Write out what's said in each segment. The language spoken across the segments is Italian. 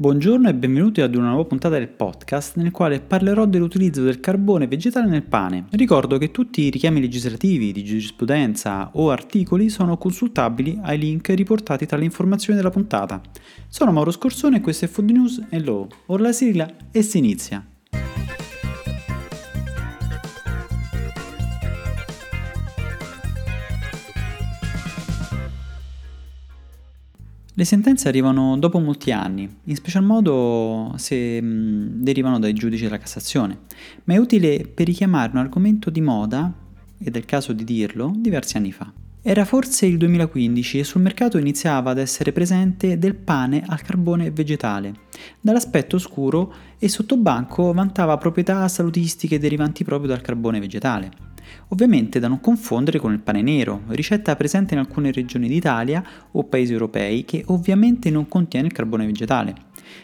Buongiorno e benvenuti ad una nuova puntata del podcast nel quale parlerò dell'utilizzo del carbone vegetale nel pane. Ricordo che tutti i richiami legislativi di giurisprudenza o articoli sono consultabili ai link riportati tra le informazioni della puntata. Sono Mauro Scorsone e questo è Food News e Law. Ora la sigla e si inizia. Le sentenze arrivano dopo molti anni, in special modo se mh, derivano dai giudici della Cassazione, ma è utile per richiamare un argomento di moda, ed è il caso di dirlo, diversi anni fa. Era forse il 2015 e sul mercato iniziava ad essere presente del pane al carbone vegetale. Dall'aspetto scuro e sottobanco vantava proprietà salutistiche derivanti proprio dal carbone vegetale. Ovviamente da non confondere con il pane nero, ricetta presente in alcune regioni d'Italia o paesi europei che ovviamente non contiene il carbone vegetale.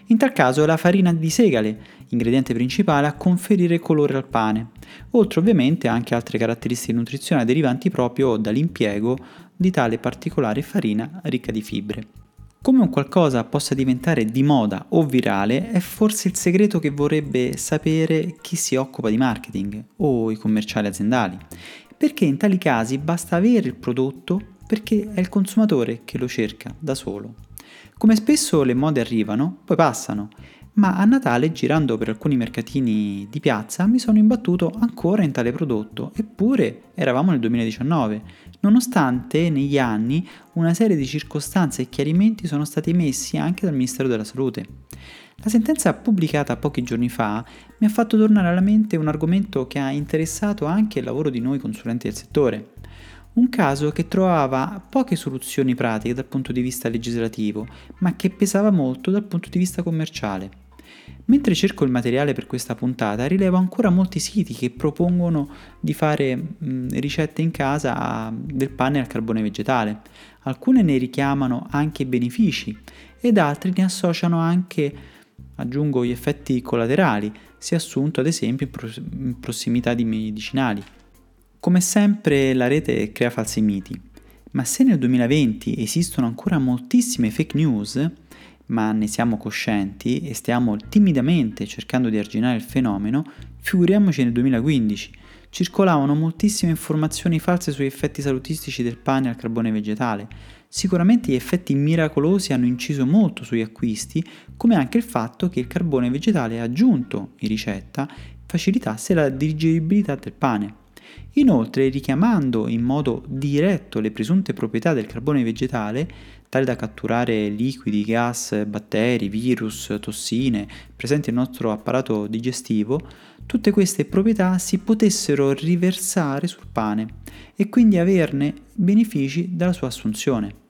In tal caso è la farina di segale, ingrediente principale a conferire colore al pane, oltre ovviamente anche altre caratteristiche nutrizionali derivanti proprio dall'impiego di tale particolare farina ricca di fibre. Come un qualcosa possa diventare di moda o virale è forse il segreto che vorrebbe sapere chi si occupa di marketing o i commerciali aziendali, perché in tali casi basta avere il prodotto perché è il consumatore che lo cerca da solo. Come spesso le mode arrivano, poi passano, ma a Natale girando per alcuni mercatini di piazza mi sono imbattuto ancora in tale prodotto, eppure eravamo nel 2019, nonostante negli anni una serie di circostanze e chiarimenti sono stati emessi anche dal Ministero della Salute. La sentenza pubblicata pochi giorni fa mi ha fatto tornare alla mente un argomento che ha interessato anche il lavoro di noi consulenti del settore. Un caso che trovava poche soluzioni pratiche dal punto di vista legislativo, ma che pesava molto dal punto di vista commerciale. Mentre cerco il materiale per questa puntata, rilevo ancora molti siti che propongono di fare mh, ricette in casa a, del pane al carbone vegetale. Alcune ne richiamano anche benefici ed altri ne associano anche, aggiungo, gli effetti collaterali, se assunto ad esempio in, pro- in prossimità di medicinali. Come sempre la rete crea falsi miti, ma se nel 2020 esistono ancora moltissime fake news, ma ne siamo coscienti e stiamo timidamente cercando di arginare il fenomeno, figuriamoci nel 2015. Circolavano moltissime informazioni false sugli effetti salutistici del pane al carbone vegetale. Sicuramente gli effetti miracolosi hanno inciso molto sugli acquisti, come anche il fatto che il carbone vegetale aggiunto in ricetta facilitasse la digeribilità del pane. Inoltre, richiamando in modo diretto le presunte proprietà del carbone vegetale, tale da catturare liquidi, gas, batteri, virus, tossine presenti nel nostro apparato digestivo, tutte queste proprietà si potessero riversare sul pane e quindi averne benefici dalla sua assunzione.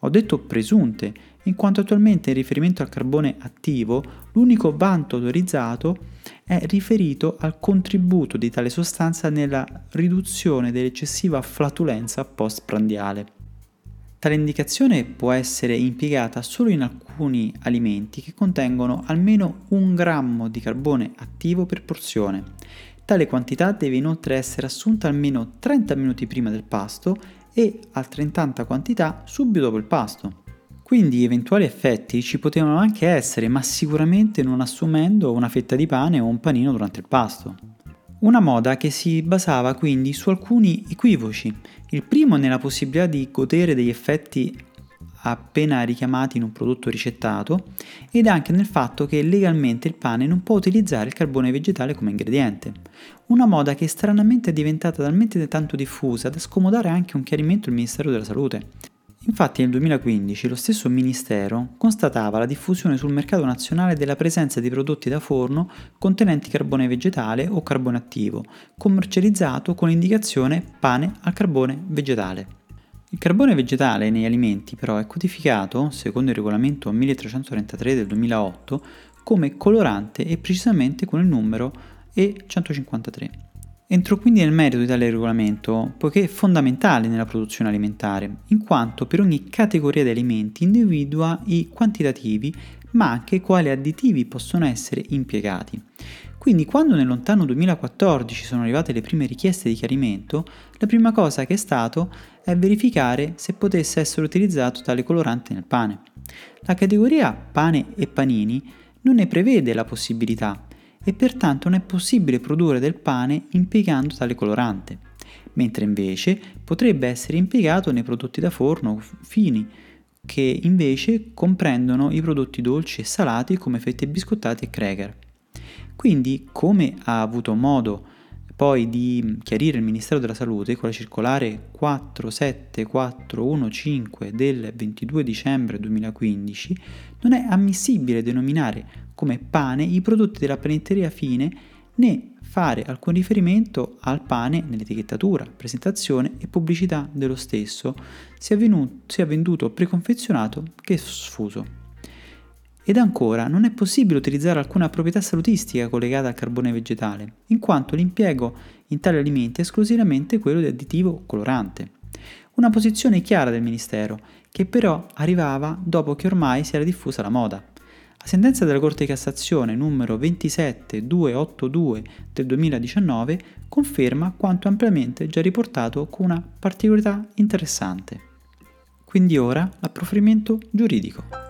Ho detto presunte, in quanto attualmente in riferimento al carbone attivo l'unico vanto autorizzato è riferito al contributo di tale sostanza nella riduzione dell'eccessiva flatulenza postprandiale. Tale indicazione può essere impiegata solo in alcuni alimenti che contengono almeno un grammo di carbone attivo per porzione. Tale quantità deve inoltre essere assunta almeno 30 minuti prima del pasto e altrettanta quantità subito dopo il pasto. Quindi eventuali effetti ci potevano anche essere, ma sicuramente non assumendo una fetta di pane o un panino durante il pasto. Una moda che si basava quindi su alcuni equivoci. Il primo nella possibilità di godere degli effetti appena richiamati in un prodotto ricettato ed anche nel fatto che legalmente il pane non può utilizzare il carbone vegetale come ingrediente. Una moda che stranamente è diventata talmente tanto diffusa da scomodare anche un chiarimento del Ministero della Salute. Infatti nel 2015 lo stesso Ministero constatava la diffusione sul mercato nazionale della presenza di prodotti da forno contenenti carbone vegetale o carbone attivo, commercializzato con l'indicazione pane al carbone vegetale. Il carbone vegetale negli alimenti però è codificato, secondo il regolamento 1333 del 2008, come colorante e precisamente con il numero E153. Entro quindi nel merito di tale regolamento, poiché è fondamentale nella produzione alimentare, in quanto per ogni categoria di alimenti individua i quantitativi, ma anche quali additivi possono essere impiegati. Quindi quando nel lontano 2014 sono arrivate le prime richieste di chiarimento, la prima cosa che è stato è verificare se potesse essere utilizzato tale colorante nel pane. La categoria pane e panini non ne prevede la possibilità e pertanto non è possibile produrre del pane impiegando tale colorante, mentre invece potrebbe essere impiegato nei prodotti da forno fini, che invece comprendono i prodotti dolci e salati come fette biscottati e cracker. Quindi, come ha avuto modo poi di chiarire il Ministero della Salute con la circolare 47415 del 22 dicembre 2015, non è ammissibile denominare come pane i prodotti della panetteria fine né fare alcun riferimento al pane nell'etichettatura, presentazione e pubblicità dello stesso, sia, venuto, sia venduto preconfezionato che sfuso. Ed ancora, non è possibile utilizzare alcuna proprietà salutistica collegata al carbone vegetale, in quanto l'impiego in tali alimenti è esclusivamente quello di additivo colorante. Una posizione chiara del Ministero, che però arrivava dopo che ormai si era diffusa la moda. La sentenza della Corte di Cassazione numero 27282 del 2019 conferma quanto ampiamente già riportato con una particolarità interessante. Quindi ora l'approfondimento giuridico.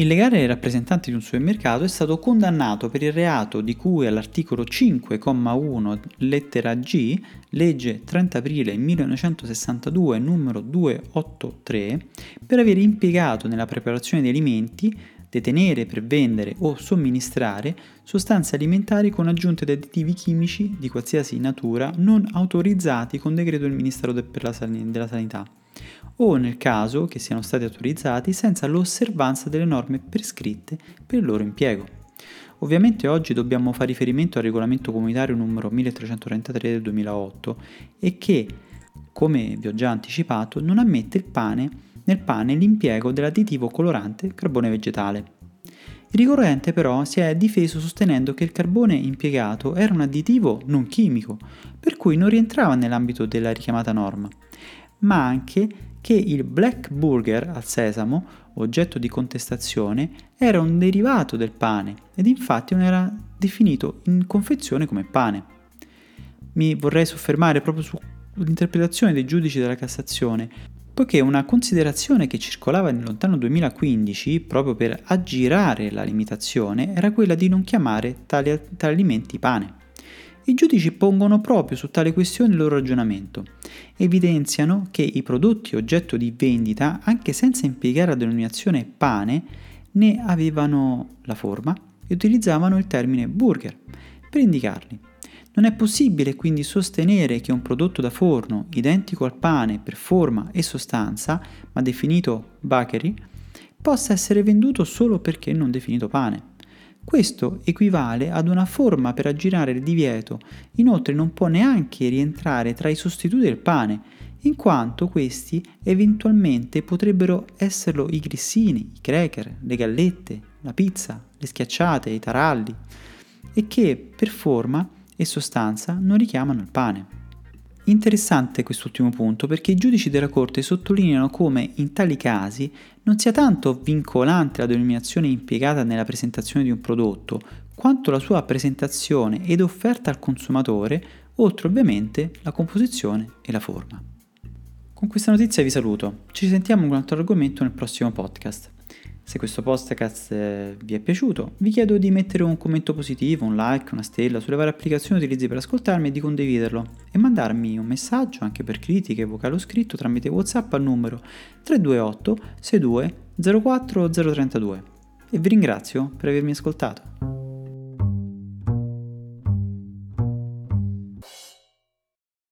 Il legale rappresentante di un supermercato è stato condannato per il reato di cui all'articolo 5,1 lettera G, legge 30 aprile 1962 numero 283, per aver impiegato nella preparazione di alimenti, detenere per vendere o somministrare sostanze alimentari con aggiunte di additivi chimici di qualsiasi natura non autorizzati con decreto del Ministero della Sanità o nel caso che siano stati autorizzati senza l'osservanza delle norme prescritte per il loro impiego. Ovviamente oggi dobbiamo fare riferimento al regolamento comunitario numero 1333 del 2008 e che, come vi ho già anticipato, non ammette pane, nel pane l'impiego dell'additivo colorante carbone vegetale. Il ricorrente però si è difeso sostenendo che il carbone impiegato era un additivo non chimico, per cui non rientrava nell'ambito della richiamata norma, ma anche che il black burger al sesamo, oggetto di contestazione, era un derivato del pane ed infatti non era definito in confezione come pane. Mi vorrei soffermare proprio sull'interpretazione dei giudici della Cassazione, poiché una considerazione che circolava nel lontano 2015 proprio per aggirare la limitazione era quella di non chiamare tali, tali alimenti pane. I giudici pongono proprio su tale questione il loro ragionamento. Evidenziano che i prodotti oggetto di vendita, anche senza impiegare la denominazione pane, ne avevano la forma e utilizzavano il termine burger per indicarli. Non è possibile quindi sostenere che un prodotto da forno, identico al pane per forma e sostanza, ma definito bakery, possa essere venduto solo perché non definito pane. Questo equivale ad una forma per aggirare il divieto, inoltre non può neanche rientrare tra i sostituti del pane, in quanto questi eventualmente potrebbero esserlo i grissini, i cracker, le gallette, la pizza, le schiacciate, i taralli, e che per forma e sostanza non richiamano il pane. Interessante quest'ultimo punto perché i giudici della Corte sottolineano come in tali casi non sia tanto vincolante la denominazione impiegata nella presentazione di un prodotto, quanto la sua presentazione ed offerta al consumatore, oltre ovviamente la composizione e la forma. Con questa notizia vi saluto, ci sentiamo con un altro argomento nel prossimo podcast. Se questo podcast vi è piaciuto, vi chiedo di mettere un commento positivo, un like, una stella sulle varie applicazioni utilizzi per ascoltarmi e di condividerlo e mandarmi un messaggio anche per critiche, vocale o scritto tramite WhatsApp al numero 328 62 04 032. E vi ringrazio per avermi ascoltato.